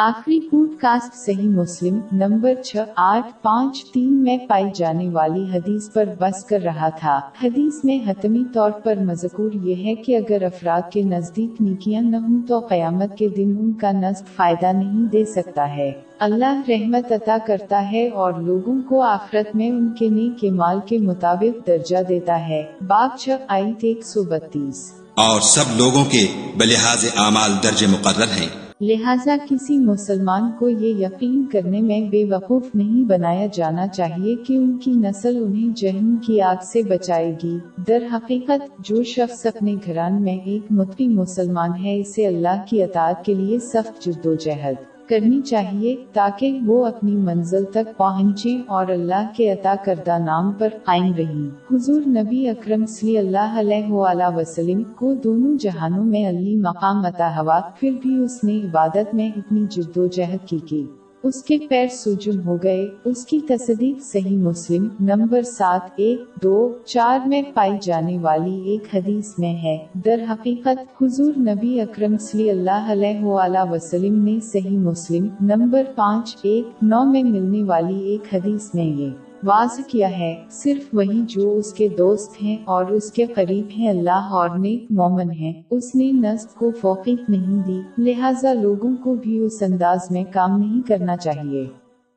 آخری pod cost صحیح مسلم، number چھ، آٹھ، پانچ، تین میں پائی جانے والی حدیث پر بس کر رہا تھا۔ حدیث میں حتمی طور پر مذکور یہ ہے کہ اگر افراد کے نزدیک نیکیاں نہ ہوں تو قیامت کے دن ان کا نزد فائدہ نہیں دے سکتا ہے۔ اللہ رحمت عطا کرتا ہے اور لوگوں کو آخرت میں ان کے نیک کے مال کے مطابق درجہ دیتا ہے۔ باب چھ آئی ایک سو بتیس۔ اور سب لوگوں کے بلحاظ اعمال درج مقرر ہیں۔ لہٰذا کسی مسلمان کو یہ یقین کرنے میں بے وقوف نہیں بنایا جانا چاہیے کہ ان کی نسل انہیں جہن کی آگ سے بچائے گی۔ در حقیقت، جو شخص اپنے گھران میں ایک متقی مسلمان ہے، اسے اللہ کی اطاعت کے لیے سخت جد و جہد۔ کرنی چاہیے تاکہ وہ اپنی منزل تک پہنچے اور اللہ کے عطا کردہ نام پر قائم رہی حضور نبی اکرم صلی اللہ علیہ وآلہ وسلم کو دونوں جہانوں میں علی مقام عطا ہوا، پھر بھی اس نے عبادت میں اتنی جد و جہد کی کی اس کے پیر سوجن ہو گئے۔ اس کی تصدیق صحیح مسلم نمبر سات ایک دو چار میں پائی جانے والی ایک حدیث میں ہے۔ در حقیقت، حضور نبی اکرم صلی اللہ علیہ وآلہ وسلم نے صحیح مسلم نمبر پانچ ایک نو میں ملنے والی ایک حدیث میں یہ واضح کیا ہے، صرف وہی جو اس کے دوست ہیں اور اس کے قریب ہیں اللہ اور نیک مومن ہیں۔ اس نے نصب کو فوقیت نہیں دی، لہٰذا لوگوں کو بھی اس انداز میں کام نہیں کرنا چاہیے۔